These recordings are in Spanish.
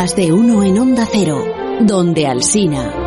Más de uno en Onda Cero, donde Alsina.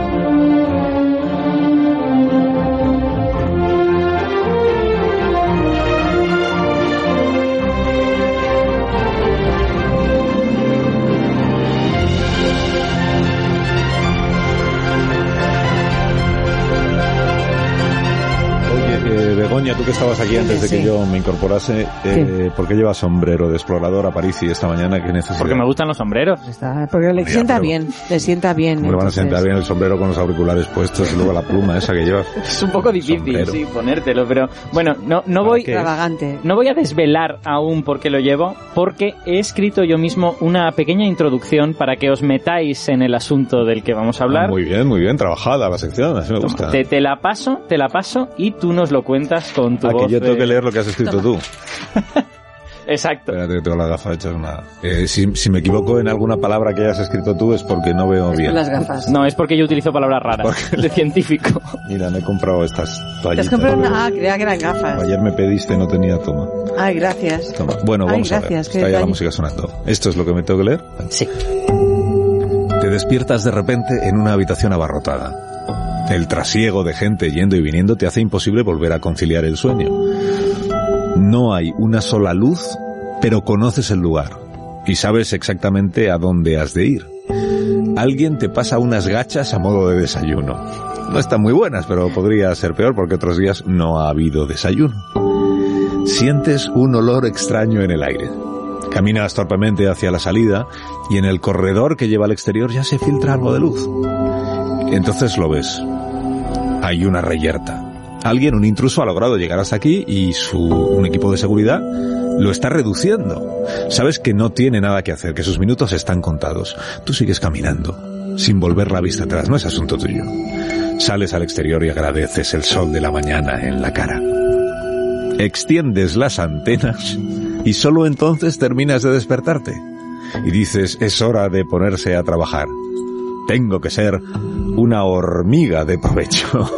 Begoña, tú que estabas aquí antes de que Sí. yo me incorporase, eh, ¿por qué llevas sombrero de explorador a París y esta mañana que necesitas? Porque me gustan los sombreros. Está- porque le Ya, sienta pero- bien, le sienta bien. Le van a sentar bien el sombrero con los auriculares puestos y luego la pluma esa que llevas. Es un poco difícil, Sombrero. sí, ponértelo, pero bueno, no, no ¿Para voy... Extravagante. No voy a desvelar aún por qué lo llevo, porque he escrito yo mismo una pequeña introducción para que os metáis en el asunto del que vamos a hablar. Ah, Muy bien, muy bien, trabajada la sección, así me gusta. Te, te la paso, te la paso y tú nos lo cuentas con tu Ah, voz que yo tengo de- que leer lo que has escrito tú. Exacto. Espérate, que tengo las gafas hechas una... Eh, si, si me equivoco en alguna palabra que hayas escrito tú es porque no veo bien. Las gafas. No, es porque yo utilizo palabras raras Porque- de científico. Mira, me he comprado estas ¿Te has toallitas. comprado una? Ah, creía que eran gafas. Ayer me pediste, no tenía toma. Ay, gracias. Toma. Bueno, Ay, vamos a ver. gracias, Está ya la música sonando. ¿Esto es lo que me tengo que leer? Sí. Te despiertas de repente en una habitación abarrotada. El trasiego de gente yendo y viniendo te hace imposible volver a conciliar el sueño. No hay una sola luz, pero conoces el lugar y sabes exactamente a dónde has de ir. Alguien te pasa unas gachas a modo de desayuno. No están muy buenas, pero podría ser peor porque otros días no ha habido desayuno. Sientes un olor extraño en el aire. Caminas torpemente hacia la salida y en el corredor que lleva al exterior ya se filtra algo de luz. Entonces lo ves. Hay una reyerta. Alguien, un intruso, ha logrado llegar hasta aquí y su, un equipo de seguridad lo está reduciendo. Sabes que no tiene nada que hacer, que sus minutos están contados. Tú sigues caminando, sin volver la vista atrás, no es asunto tuyo. Sales al exterior y agradeces el sol de la mañana en la cara. Extiendes las antenas y solo entonces terminas de despertarte. Y dices, es hora de ponerse a trabajar. Tengo que ser una hormiga de provecho.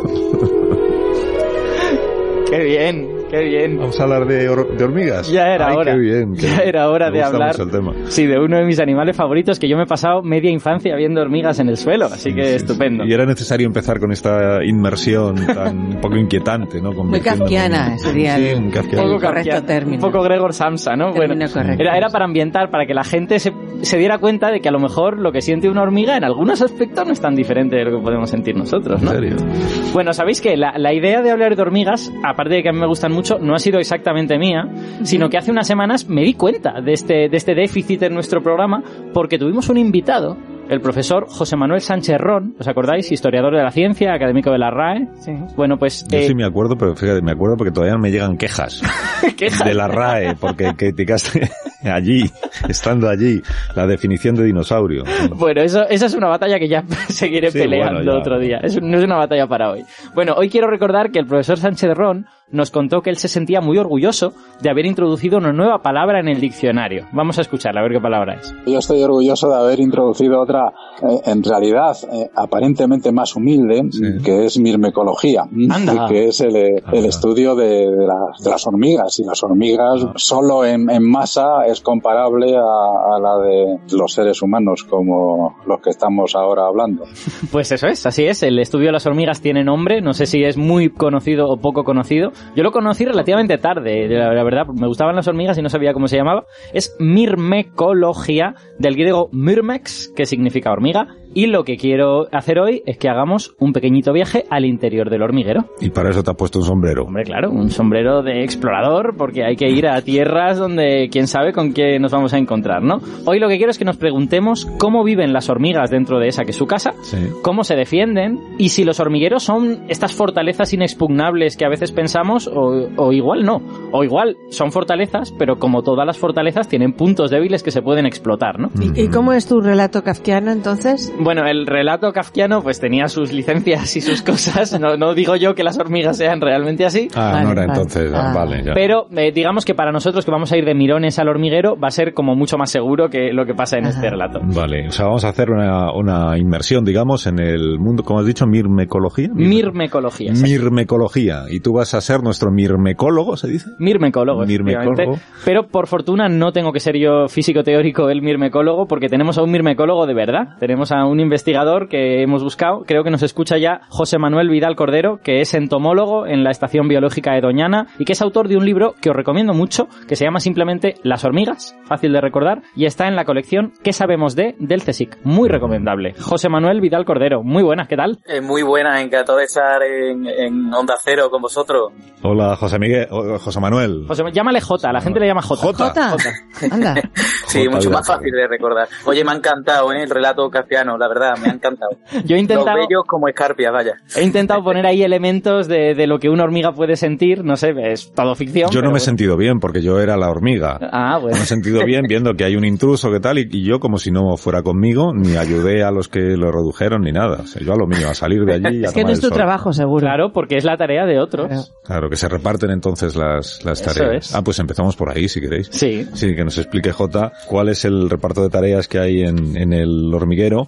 Qué bien, qué bien. Vamos a hablar de, de hormigas. Ya era Ay, hora. Qué bien. qué Ya bien. era hora Me de hablar. el tema. Sí, de uno de mis animales favoritos que yo me he pasado media infancia viendo hormigas en el suelo, así que Sí, estupendo. sí. Y era necesario empezar con esta inmersión tan un poco inquietante, ¿no? Muy kafkiana sería Sí, el- un poco correcto término. Un poco Gregor Samsa, ¿no? Término Bueno, correcto. era, era para ambientar, para que la gente se, se diera cuenta de que a lo mejor lo que siente una hormiga en algunos aspectos no es tan diferente de lo que podemos sentir nosotros, ¿En ¿no? serio? Bueno, ¿sabéis que la, la idea de hablar de hormigas, aparte de que a mí me gustan mucho, no ha sido exactamente mía, sino que hace unas semanas me di cuenta de este, de este déficit en nuestro programa porque tuvimos un invitado, el profesor José Manuel Sánchez Ron, ¿os acordáis? Historiador de la ciencia, académico de la RAE. Sí. Bueno, pues... Yo eh, sí me acuerdo, pero fíjate, me acuerdo porque todavía me llegan quejas quejas. de la RAE, porque criticaste allí, estando allí, la definición de dinosaurio. Bueno, eso, esa es una batalla que ya seguiré Sí, peleando bueno, ya. otro día. Es- no es una batalla para hoy. Bueno, hoy quiero recordar que el profesor Sánchez Ron nos contó que él se sentía muy orgulloso de haber introducido una nueva palabra en el diccionario. Vamos a escucharla, a ver qué palabra es. Yo estoy orgulloso de haber introducido otra, eh, en realidad, eh, aparentemente más humilde, Sí. que es mirmecología, Anda. que es el, eh, el Anda. estudio de, de las, de las hormigas. Y las hormigas, solo en, en masa, es comparable a, a la de los seres humanos, como los que estamos ahora hablando. Pues eso es, así es. El estudio de las hormigas tiene nombre. No sé si es muy conocido o poco conocido. Yo lo conocí relativamente tarde, la, la verdad. Me gustaban las hormigas y no sabía cómo se llamaba. Es mirmecología, del griego myrmex, que significa hormiga. Y lo que quiero hacer hoy es que hagamos un pequeñito viaje al interior del hormiguero. Y para eso te has puesto un sombrero. Hombre, claro, un sombrero de explorador, porque hay que ir a tierras donde quién sabe con qué nos vamos a encontrar, ¿no? Hoy lo que quiero es que nos preguntemos cómo viven las hormigas dentro de esa que es su casa, Sí. cómo se defienden y si los hormigueros son estas fortalezas inexpugnables que a veces pensamos o, o igual no. O igual son fortalezas, pero como todas las fortalezas tienen puntos débiles que se pueden explotar, ¿no? ¿Y, y cómo es tu relato kafkiano entonces? Bueno, el relato kafkiano pues tenía sus licencias y sus cosas. No, no digo yo que las hormigas sean realmente así. Ah, Vale, no era vale. entonces, Ah. vale, ya. Pero eh, digamos que para nosotros que vamos a ir de mirones al hormiguero va a ser como mucho más seguro que lo que pasa en este relato. Vale, o sea, vamos a hacer una, una inmersión, digamos, en el mundo, como has dicho, mirmecología. Mirmecología. Mirmecología. Y tú vas a ser nuestro mirmecólogo, ¿se dice? Mirmecólogo, Mirmecólogo. Pero por fortuna no tengo que ser yo físico teórico el mirmecólogo porque tenemos a un mirmecólogo de verdad. Tenemos a un investigador que hemos buscado. Creo que nos escucha ya José Manuel Vidal Cordero, que es entomólogo en la Estación Biológica de Doñana y que es autor de un libro que os recomiendo mucho, que se llama simplemente Las hormigas, fácil de recordar, y está en la colección ¿Qué sabemos de? del CSIC. Muy recomendable. José Manuel Vidal Cordero, muy buenas, ¿qué tal? Eh, muy buena, encantado de estar en, en Onda Cero con vosotros. Hola, José Miguel, o- José Manuel. José, llámale J, la gente le llama J. Jota. Jota. Anda. Sí, mucho más fácil de recordar. Oye, me ha encantado ¿eh? el relato la verdad, me ha encantado. Yo he Los intentado... bellos como escarpias, vaya. He intentado poner ahí elementos de, de lo que una hormiga puede sentir, no sé, es todo ficción. Yo no me he sentido bien porque yo era la hormiga. Ah, bueno. Me he sentido bien viendo que hay un intruso que tal y, y yo como si no fuera conmigo, ni ayudé a los que lo redujeron ni nada. O sea, yo a lo mío, a salir de allí y a Es que tomar no es tu sol. trabajo, seguro. Claro, porque es la tarea de otros. Claro. Claro, que se reparten entonces las, las Eso tareas. es. Ah, pues empezamos por ahí, si queréis. Sí. Sí, que nos explique J cuál es el reparto de tareas que hay en, en el hormiguero.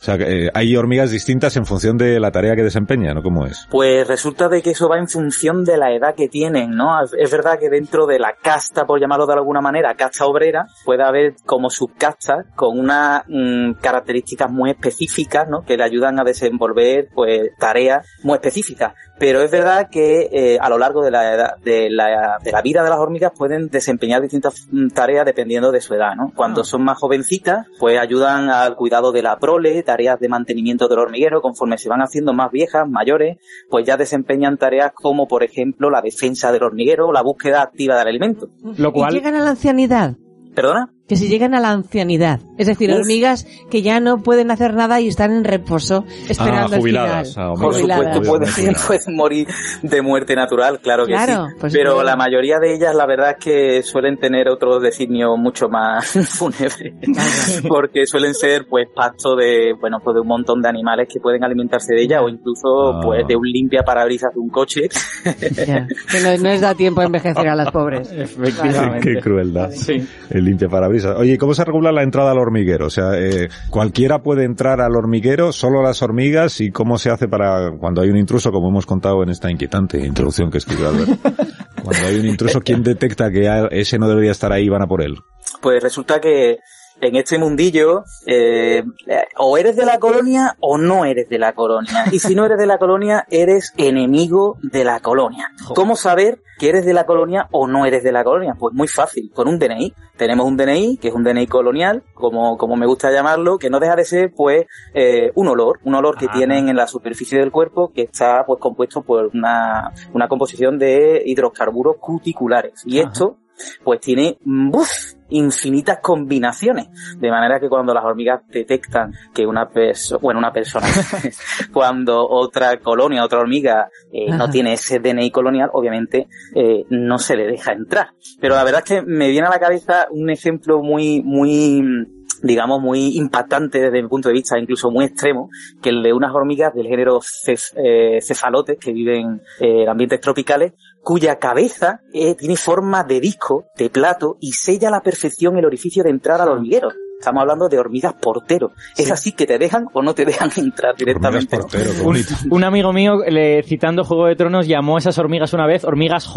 O sea, que, eh, hay hormigas distintas en función de la tarea que desempeñan, ¿no? ¿Cómo es? Pues resulta de que eso va en función de la edad que tienen, ¿no? Es verdad que dentro de la casta, por llamarlo de alguna manera, casta obrera, puede haber como subcastas con unas mm, características muy específicas, ¿no? Que le ayudan a desenvolver, pues, tareas muy específicas. Pero es verdad que eh, a lo largo de la, edad, de, la, de la vida de las hormigas pueden desempeñar distintas mm, tareas dependiendo de su edad, ¿no? Cuando son más jovencitas, pues ayudan al cuidado de la prole, tareas de mantenimiento del hormiguero, conforme se van haciendo más viejas, mayores, pues ya desempeñan tareas como, por ejemplo, la defensa del hormiguero o la búsqueda activa del alimento. Lo ¿Y cual, llegan a la ancianidad? ¿Perdona? Que si llegan a la ancianidad. Es decir, Uf. hormigas que ya no pueden hacer nada y están en reposo esperando Ah, jubiladas, el final. ah, Por Jubiladas. supuesto, pueden, morir de muerte natural, claro que Claro, sí. pues Pero claro. la mayoría de ellas, la verdad es que suelen tener otro designio mucho más fúnebre. Porque suelen ser, pues, pasto de, bueno, pues de un montón de animales que pueden alimentarse de ellas o incluso, Ah. pues, de un limpia parabrisas de un coche. Ya, que no, no les da tiempo a envejecer a las pobres. efectivamente. Qué crueldad. Sí. El limpia parabrisas. Oye, ¿y ¿cómo se regula la entrada al hormiguero? O sea, eh, ¿cualquiera puede entrar al hormiguero, solo las hormigas? ¿Y cómo se hace para cuando hay un intruso, como hemos contado en esta inquietante introducción que escribió Albert? Cuando hay un intruso, ¿quién detecta que ese no debería estar ahí y van a por él? Pues resulta que en este mundillo eh, o eres de la colonia o no eres de la colonia. Y si no eres de la colonia, eres enemigo de la colonia. ¿Cómo saber que eres de la colonia o no eres de la colonia? Pues muy fácil, con un DNI. Tenemos un DNI, que es un DNI colonial, como, como me gusta llamarlo, que no deja de ser pues eh, un olor, un olor que Ah. tienen en la superficie del cuerpo que está pues compuesto por una, una composición de hidrocarburos cuticulares. Y esto pues tiene mm, ¡buf! infinitas combinaciones. De manera que cuando las hormigas detectan que una persona, bueno, una persona, cuando otra colonia, otra hormiga eh, no tiene ese DNI colonial, obviamente eh, no se le deja entrar. Pero la verdad es que me viene a la cabeza un ejemplo muy, muy, digamos, muy impactante desde mi punto de vista, incluso muy extremo, que el de unas hormigas del género cef- eh, cefalotes que viven eh, en ambientes tropicales, cuya cabeza eh, tiene forma de disco, de plato, y sella a la perfección el orificio de entrar al hormiguero. Estamos hablando de hormigas portero. Es así que te dejan o no te dejan entrar directamente. portero, Un, amigo mío, le- citando Juego de Tronos, llamó a esas hormigas una vez hormigas.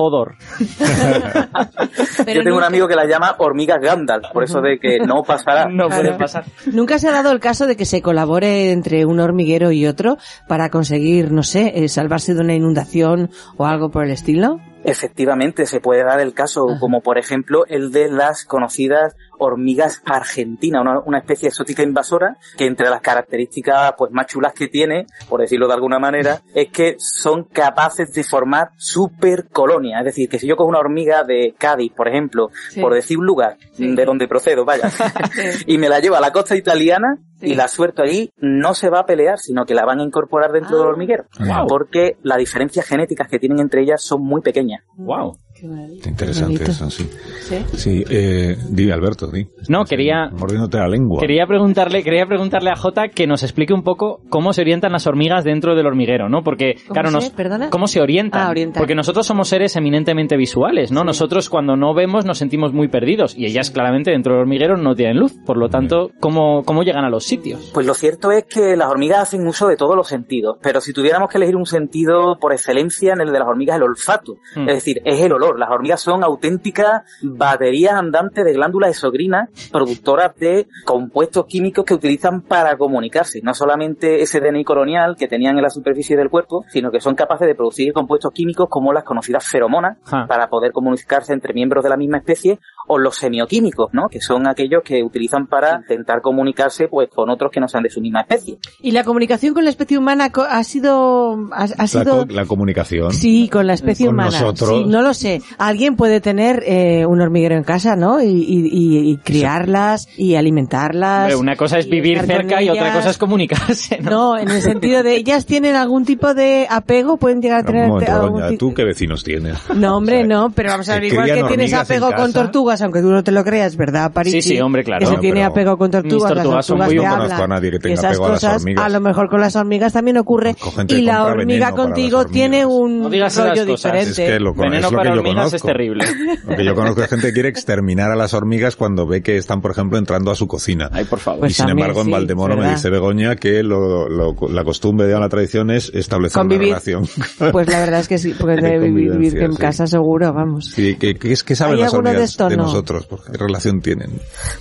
Pero Yo tengo un amigo que las llama hormigas Gandalf, por eso de que no pasará. No puede Claro. pasar. Nunca se ha dado el caso de que se colabore entre un hormiguero y otro para conseguir, no sé, eh, salvarse de una inundación o algo por el estilo. Efectivamente, se puede dar el caso, Ajá. como por ejemplo el de las conocidas hormigas argentinas, una, una especie exótica invasora que entre las características pues más chulas que tiene, por decirlo de alguna manera, es que son capaces de formar supercolonias. Es decir, que si yo cojo una hormiga de Cádiz, por ejemplo, Sí. por decir un lugar Sí. de donde procedo, vaya, y me la llevo a la costa italiana Sí. y la suelto allí, no se va a pelear, sino que la van a incorporar dentro Ah. del hormiguero. Wow. Porque las diferencias genéticas que tienen entre ellas son muy pequeñas. Wow. Qué maravilla. Interesante eso, sí. ¿Sí? Sí, eh, di Alberto, di. No, quería, Mordiéndote la lengua. Quería preguntarle, quería preguntarle a Jota que nos explique un poco cómo se orientan las hormigas dentro del hormiguero, ¿no? Porque, ¿Cómo claro, se? nos, ¿Perdona? ¿cómo se orientan? Ah, orientan. Porque nosotros somos seres eminentemente visuales, ¿no? Sí. Nosotros cuando no vemos nos sentimos muy perdidos y ellas claramente dentro del hormiguero no tienen luz. Por lo tanto, ¿cómo, cómo llegan a los sitios? Pues lo cierto es que las hormigas hacen uso de todos los sentidos, pero si tuviéramos que elegir un sentido por excelencia en el de las hormigas, el olfato. Hmm. Es decir, es el olor. Las hormigas son auténticas baterías andantes de glándulas exocrinas, productoras de compuestos químicos que utilizan para comunicarse. No solamente ese DNI colonial que tenían en la superficie del cuerpo, sino que son capaces de producir compuestos químicos como las conocidas feromonas Ja. para poder comunicarse entre miembros de la misma especie o los semioquímicos, ¿no? Que son aquellos que utilizan para intentar comunicarse pues con otros que no sean de su misma especie. ¿Y la comunicación con la especie humana co- ha sido... ha, sido... la comunicación. Sí, con la especie Con humana. nosotros. Sí, no lo sé. Alguien puede tener eh, un hormiguero en casa, ¿no? Y, y- y- y criarlas y alimentarlas. Una cosa es vivir cerca y otra cosa es comunicarse, ¿no? No, en el sentido de ellas tienen algún tipo de apego, pueden llegar a tener Un momento, algún doña, ¿tú qué vecinos tienes? No, hombre, O sea, no, pero vamos a ver, igual que tienes apego con tortugas, aunque tú no te lo creas, ¿verdad, París? Sí, sí, hombre, claro. Que se Bueno, tiene apego con tortugas, mis las tortugas son muy- Yo no hablan. conozco a nadie que tenga esas apego a las cosas, hormigas. a lo mejor con las hormigas también ocurre. Gente Y que la hormiga contigo hormigas. tiene un No digas rollo cosas. diferente. Es que lo, Veneno es lo para que yo hormigas conozco. es terrible. Lo que yo conozco es gente que quiere exterminar a las hormigas cuando ve que están, por ejemplo, entrando a su cocina. Ay, por favor. Pues y sin también, embargo, en sí, Valdemoro me ¿verdad? dice Begoña que lo- lo- la costumbre de la tradición es establecer Convivir. una relación. Pues la verdad es que sí, porque De debe vivir, en sí. casa seguro, vamos. Sí, ¿qué, qué, es- qué saben ¿Hay las alguno de hormigas esto? de No. Nosotros? Porque ¿Qué relación tienen?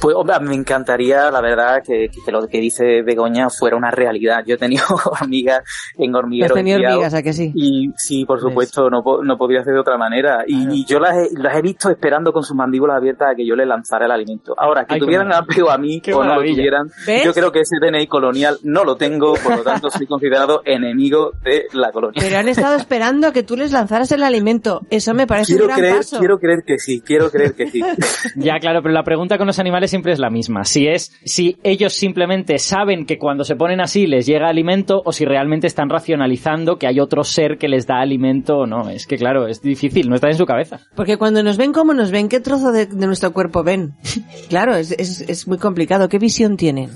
Pues hombre, me encantaría, la verdad, que, que lo que dice Begoña fuera una realidad. Yo he tenido hormigas en hormigueros tenido criados. hormigas, ¿a que sí? Y sí, por supuesto, no, no podía ser de otra manera. Y, y yo las he, las he visto esperando con sus mandíbulas abiertas a que yo le lanzara el alimento. Ahora, que Ay, tuvieran maravilla. apego a mí Qué o no lo maravilla. tuvieran, ¿Ves? yo creo que ese DNI colonial no lo tengo, por lo tanto soy considerado enemigo de la colonia. Pero han estado esperando a que tú les lanzaras el alimento. Eso me parece Quiero un gran creer, paso. quiero creer que sí, quiero creer que sí. Ya, claro, pero la pregunta con los animales siempre es la misma. Si es, si ellos simplemente saben que cuando se ponen así les llega alimento o si realmente están racionalizando que hay otro ser que les da alimento o no. Es que claro, es difícil, no está en su cabeza. Porque cuando nos ven, ¿cómo nos ven? ¿Qué trozo de, de nuestro cuerpo ven? Claro, es, es, es muy complicado. ¿Qué visión tienen?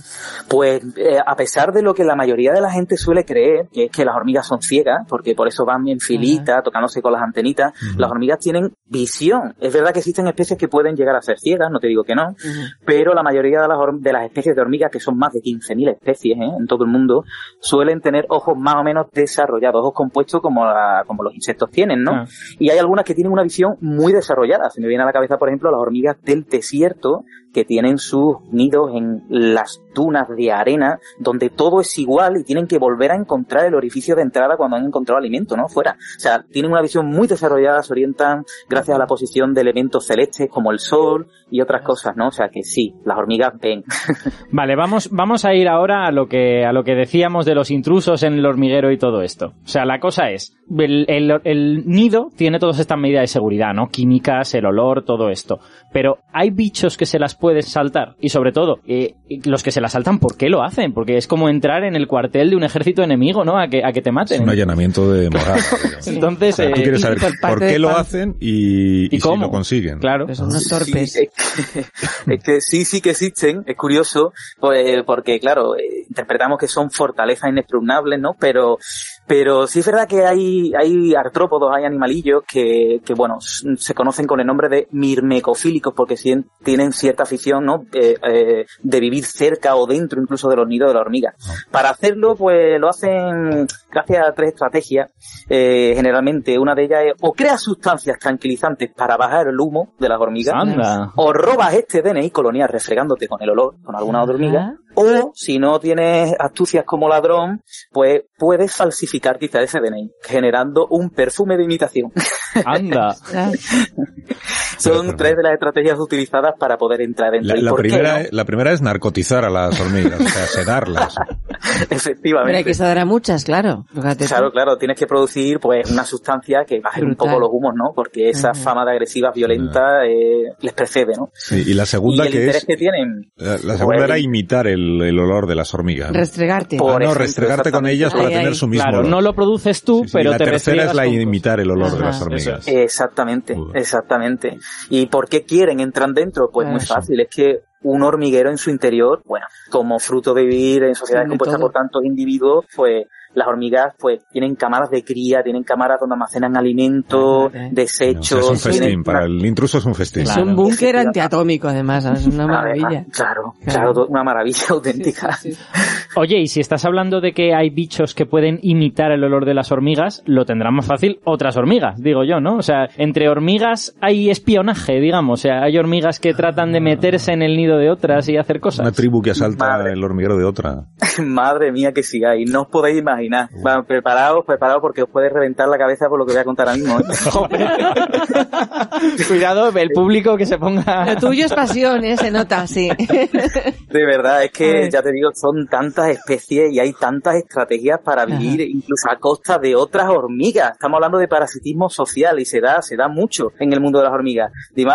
Pues eh, a pesar de lo que la mayoría de la gente suele creer, que es que las hormigas son ciegas, porque por eso van en filita, tocándose con las antenitas, las hormigas tienen visión. Es verdad que existen especies que pueden llegar a ser ciegas, no te digo que no, pero la mayoría de las, de las especies de hormigas, que son más de 15.000 especies ¿eh? en todo el mundo, suelen tener ojos más o menos desarrollados, ojos compuestos como, la- como los insectos tienen, ¿no? Ah. Y hay algunas que tienen una visión muy desarrollada. Se me viene a la cabeza, por ejemplo, las hormigas del desierto que tienen sus nidos en las dunas de arena, donde todo es igual y tienen que volver a encontrar el orificio de entrada cuando han encontrado alimento, ¿no? Fuera. O sea, tienen una visión muy desarrollada, se orientan gracias a la posición de elementos celestes como el sol y otras cosas, ¿no? O sea que sí, las hormigas ven. Vale, vamos, vamos a ir ahora a lo que, a lo que decíamos de los intrusos en el hormiguero y todo esto. O sea, la cosa es, el, el- el nido tiene todas estas medidas de seguridad, ¿no? Químicas, el olor, todo esto. Pero hay bichos que se las pueden saltar. Y sobre todo, eh, los que se las saltan, ¿por qué lo hacen? Porque es como entrar en el cuartel de un ejército enemigo, ¿no? A que, a que te Es maten. un allanamiento de moral. Entonces, O sea, tú eh, quieres saber por qué lo hacen y, ¿Y y si cómo? lo consiguen. claro. Pues son unos torpes. Sí, es, que, sí, sí que existen, es curioso, pues, porque claro, eh, interpretamos que son fortalezas inexpugnables, ¿no? Pero, pero sí es verdad que hay, hay artrópodos, hay animalillos que, que bueno, se conocen con el nombre de mirmecofílicos porque tienen cierta afición, ¿no? Eh, eh, de vivir cerca o dentro incluso de los nidos de la hormiga. Para hacerlo, pues lo hacen gracias a tres estrategias. Eh, generalmente, una de ellas es o crea sustancias tranquilizantes para bajar el humo de las hormigas, Anda. o robas este DNI colonial refregándote con el olor, con alguna hormiga, o si no tienes astucias como ladrón, pues puedes falsificar quizá ese DNI, generando un perfume de imitación. Anda. Son pero- tres de las estrategias utilizadas para poder entrar dentro. La, ¿Y la primera, no? la primera es narcotizar a las hormigas, o sea, sedarlas. Efectivamente. Pero hay que saber a muchas, claro. Fíjate tú. Claro, claro, tienes que producir pues una sustancia que baje un poco los humos, ¿no? Porque esa fama de agresivas violentas eh, les precede, ¿no? Sí, y la Y segunda el que interés es... que tienen, La, la segunda Pues- era imitar el, el olor de las hormigas. ¿no? Restregarte. Por Ah, no, ejemplo, restregarte con exactamente. ellas para Ahí, tener su mismo Claro, olor. no lo produces tú, Sí, sí, pero y la te tercera es la imitar el olor de las Eso hormigas. Exactamente, exactamente. ¿Y por qué quieren? ¿Entran dentro? Pues muy fácil, es que un hormiguero en su interior, bueno, como fruto de vivir en sociedades compuestas por tantos individuos, pues las hormigas pues tienen cámaras de cría, tienen cámaras donde almacenan alimentos. No, o desechos. sea, es un festín, tienen para el intruso es un festín. Es Claro. un búnker antiatómico, además. Es una maravilla. Además, Claro, Claro. claro, una maravilla auténtica. Sí, sí. Oye, y si estás hablando de que hay bichos que pueden imitar el olor de las hormigas, lo tendrán más fácil otras hormigas, digo yo, ¿no? O sea, entre hormigas hay espionaje, digamos. O sea, hay hormigas que tratan de meterse en el nido de otras y hacer Una cosas. tribu que asalta Madre. el hormiguero de otra. Madre mía que sigáis, no os podéis imaginar. Va, preparaos, preparaos porque os puede reventar la cabeza por lo que voy a contar ahora mismo. ¿eh? Cuidado, el público que se ponga... Lo tuyo es pasión, ¿eh? Se nota, sí. De verdad, es que ya te digo, son tantas especies y hay tantas estrategias para vivir incluso a costa de otras hormigas. Estamos hablando de parasitismo social y se da, se da mucho en el mundo de las hormigas.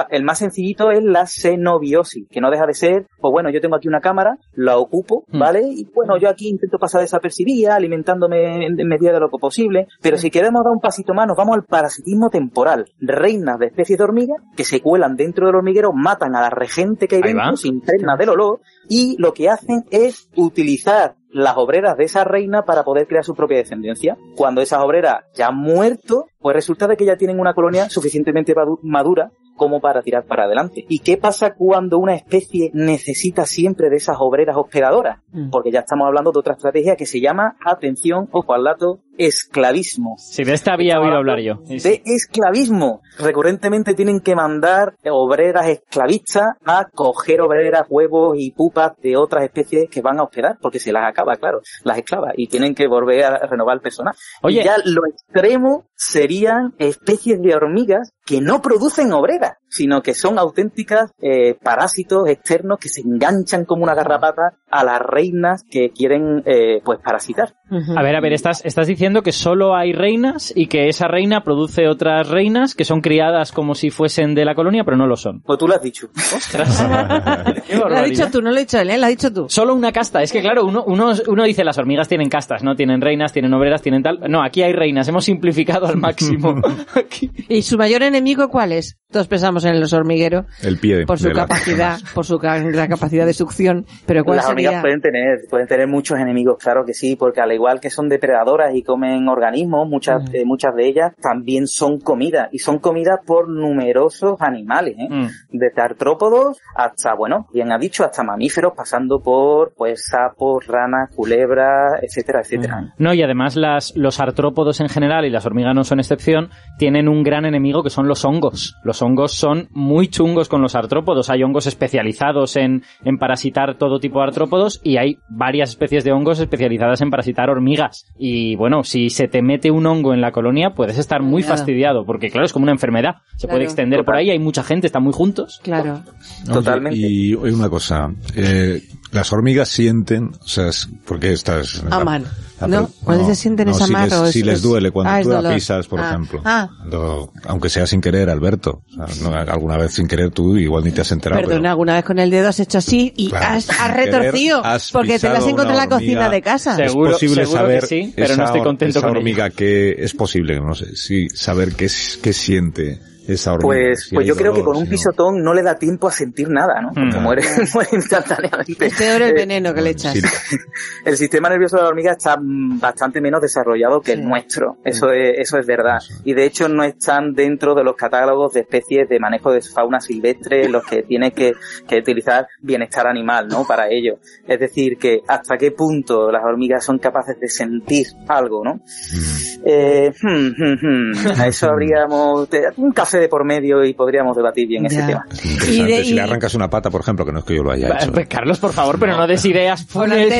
El más sencillito es la xenobiosis, que no deja de ser, pues bueno, yo tengo aquí una cámara, la ocupo, Hmm. ¿vale? Y bueno, yo aquí intento pasar desapercibida, alimentándome en en medida de lo posible, pero si queremos dar un pasito más, nos vamos al parasitismo temporal. Reinas de especies de hormigas que se cuelan dentro del hormiguero, matan a la regente que hay dentro, se impregna del olor y lo que hacen es utilizar las obreras de esa reina para poder crear su propia descendencia. Cuando esas obreras ya han muerto, pues resulta de que ya tienen una colonia suficientemente madu- madura como para tirar para adelante. ¿Y qué pasa cuando una especie necesita siempre de esas obreras hospedadoras? Mm. Porque ya estamos hablando de otra estrategia que se llama, atención, ojo al dato, esclavismo Si de esta había oído hablar yo. Sí, sí. de esclavismo. Recurrentemente tienen que mandar obreras esclavistas a coger obreras, huevos y pupas de otras especies que van a hospedar, porque se las acaba, claro, las esclavas, y tienen que volver a renovar el personal. Oye. Y ya lo extremo serían especies de hormigas que no producen obreras, sino que son auténticas eh, parásitos externos que se enganchan como una garrapata a las reinas que quieren eh, pues parasitar. A ver, a ver, estás, estás diciendo que solo hay reinas y que esa reina produce otras reinas que son criadas como si fuesen de la colonia, pero no lo son. Pues tú lo has dicho. Ostras. Qué Lo has dicho tú, no lo he dicho él, ¿eh? Lo has dicho tú. Solo una casta. Es que claro, uno, uno, uno dice las hormigas tienen castas, ¿no? Tienen reinas, tienen obreras, tienen tal. No, aquí hay reinas. Hemos simplificado al máximo. ¿Y su mayor enemigo cuál es? Todos pensamos en los hormigueros El pie. por su capacidad, por su la capacidad de succión, pero ¿cuál Las hormigas sería? pueden tener, pueden tener muchos enemigos, claro que sí, porque al igual que son depredadoras y comen organismos, muchas, Mm. eh, muchas de ellas también son comida, y son comida por numerosos animales, ¿eh? Mm. desde artrópodos hasta, bueno, bien ha dicho, hasta mamíferos, pasando por, pues, sapos, ranas, culebras, etcétera, etcétera. No, y además las, los artrópodos en general, y las hormigas no son excepción, tienen un gran enemigo que son los hongos. Los hongos son muy chungos con los artrópodos. Hay hongos especializados en, en parasitar todo tipo de artrópodos y hay varias especies de hongos especializadas en parasitar hormigas. Y bueno, si se te mete un hongo en la colonia, puedes estar muy Claro. fastidiado, porque claro, es como una enfermedad. Se Claro. puede extender por ahí, hay mucha gente, están muy juntos. Claro. Oye, Totalmente. Y oye, una cosa, eh, las hormigas sienten, o sea, es- porque estas... Aman. Ah, ¿No? pero- Cuando se sienten no, es si les, o es- si les es- duele cuando Ah, tú la pisas, por Ah. ejemplo. Ah. Cuando- aunque sea sin querer, Alberto. O sea, no, alguna vez sin querer tú igual ni te has enterado. Perdona, pero- alguna vez con el dedo has hecho así y Claro, has, has querer retorcido has porque te la has encontrado en la cocina de casa. Sí. es Seguro- posible seguro saber que sí, pero no estoy contento esa con ello. hormiga que es posible, no sé, sí, saber qué, qué siente esa hormiga. Pues, si pues yo creo que con un pisotón no le da tiempo a sentir nada, ¿no? Porque Mm. muere, muere instantáneamente. Es peor el Eh, veneno que le echas. Sí, El sistema nervioso de la hormiga está mm, bastante menos desarrollado que Sí. el nuestro. Eso es, eso es verdad. Y de hecho no están dentro de los catálogos de especies de manejo de fauna silvestre los que tiene que, que utilizar bienestar animal, ¿no? Para ello. Es decir, que hasta qué punto las hormigas son capaces de sentir algo, ¿no? Mm. Eh, hmm, hmm, hmm. A eso habríamos... Un café de por medio y podríamos debatir bien ese tema. Y de- Si le arrancas una pata, por ejemplo, que no es que yo lo haya hecho. Pues, Carlos, por favor, pero no des ideas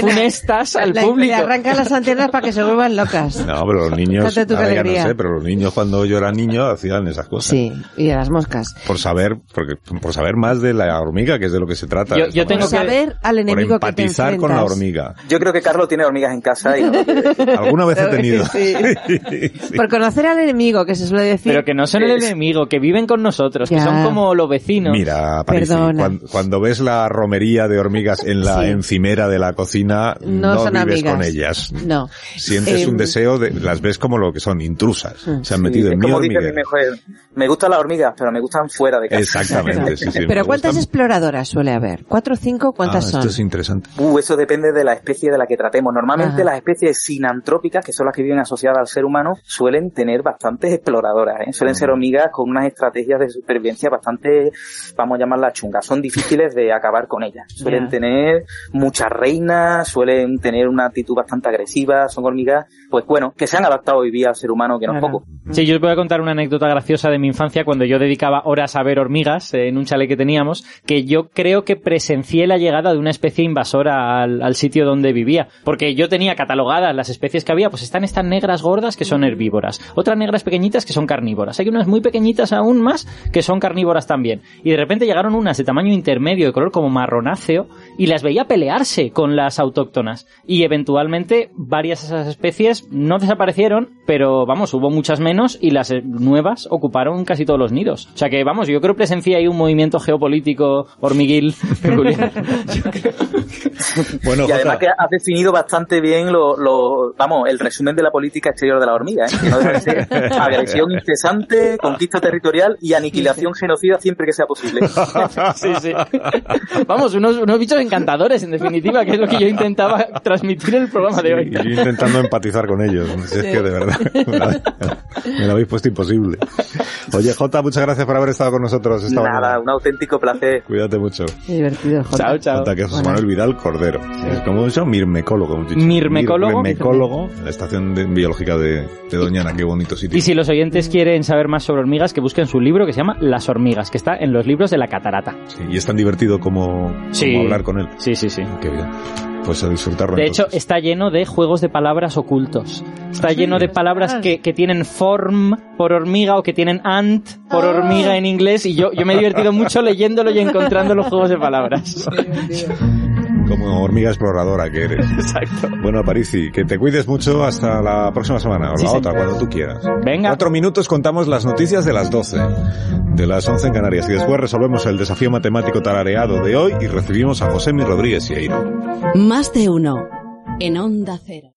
funestas al Le- público. Le arrancan las antenas para que se vuelvan locas. No, pero los niños, ahora ya no sé, pero los niños cuando yo era niño hacían esas cosas. Sí, y a las moscas. Por saber, porque, por saber más de la hormiga, que es de lo que se trata. Yo- yo tengo que- saber al Por enemigo que te empatizar con la hormiga. Yo creo que Carlos tiene hormigas en casa y no. Alguna vez he tenido. Sí. Sí. Por conocer al enemigo, que se suele decir. Pero que no son el enemigo, que viven con nosotros, que son como los vecinos. Mira, Parisi, cuando, cuando ves la romería de hormigas en la Sí. encimera de la cocina, No no, son vives amigas. con ellas. No. Sientes Eh, un deseo de, las ves como lo que son, intrusas. Se han Sí, metido en mi hormiguero. me gustan las hormigas, pero me gustan fuera de casa. Exactamente, sí, sí. me Pero ¿cuántas gustan. exploradoras suele haber? ¿Cuatro o cinco? ¿Cuántas Ah, son? Esto es interesante. Uh, eso depende de la especie de la que tratemos. Normalmente Ajá. las especies sinantrópicas, que son las que viven asociadas al ser humano, suelen tener bastantes exploradoras. ¿eh? Suelen ser hormigas con unas estrategias de supervivencia bastante, vamos a llamarlas chungas. Son difíciles de acabar con ellas. Suelen tener muchas reinas, suelen tener una actitud bastante agresiva. Son hormigas, pues bueno, que se han adaptado hoy día al ser humano, que no es poco. Sí, yo os voy a contar una anécdota graciosa de mi infancia cuando yo dedicaba horas a ver hormigas eh, en un chalet que teníamos, que yo creo que presencié la llegada de una especie invasora al, al sitio donde vivía. Porque yo tenía catalogadas las especies que había, pues están estas negras gordas que son herbívoras, otras negras pequeñitas que son carnívoras, hay unas muy pequeñitas aún más que son carnívoras también. Y de repente llegaron unas de tamaño intermedio, de color como marronáceo, y las veía pelearse con las autóctonas. Y eventualmente varias de esas especies no desaparecieron, pero vamos, hubo muchas menos y las nuevas ocuparon casi todos los nidos. O sea que vamos, yo creo que presencié ahí un movimiento geopolítico hormiguil peculiar. Bueno, y además que has definido bastante bien lo, lo- vamos, el resumen de la política exterior de la hormiga, ¿eh? que no debe ser agresión incesante, conquista territorial y aniquilación genocida siempre que sea posible. Sí, sí. Vamos, unos, unos bichos encantadores, en definitiva, que es lo que yo intentaba transmitir en el programa de y hoy. yo intentando empatizar con ellos. Si Es que de verdad me la habéis puesto imposible. Oye, Jota, muchas gracias por haber estado con nosotros esta Nada, mañana. un auténtico placer. Cuídate mucho. Qué divertido, Jota. Chao, chao. Jota, que es José Bueno. Manuel Vidal Cordero. Es como eso, mirmecólogo. hemos dicho. Mirmecólogo. Mirmecólogo, la estación de- biológica de, de Doñana. Qué bonito sitio. Y si los oyentes quieren saber más sobre hormigas, que busquen su libro que se llama Las hormigas, que está en los libros de la catarata. Sí, y es tan divertido como, Sí. como hablar con él. Sí, sí, sí. Qué bien. Pues a disfrutarlo. De hecho, entonces. está lleno de juegos de palabras ocultos. Está lleno de palabras que, que tienen form por hormiga o que tienen ant por hormiga en inglés y yo, yo me he divertido mucho leyéndolo y encontrando los juegos de palabras. Como hormiga exploradora que eres. Exacto. Bueno, Parisi, que te cuides mucho hasta la próxima semana o Sí, la otra, cuando tú quieras. Venga. Cuatro minutos contamos las noticias de las 12, de las 11 en Canarias y después resolvemos el desafío matemático tarareado de hoy y recibimos a José Mi Rodríguez Sieiro. Más de uno. En Onda Cero.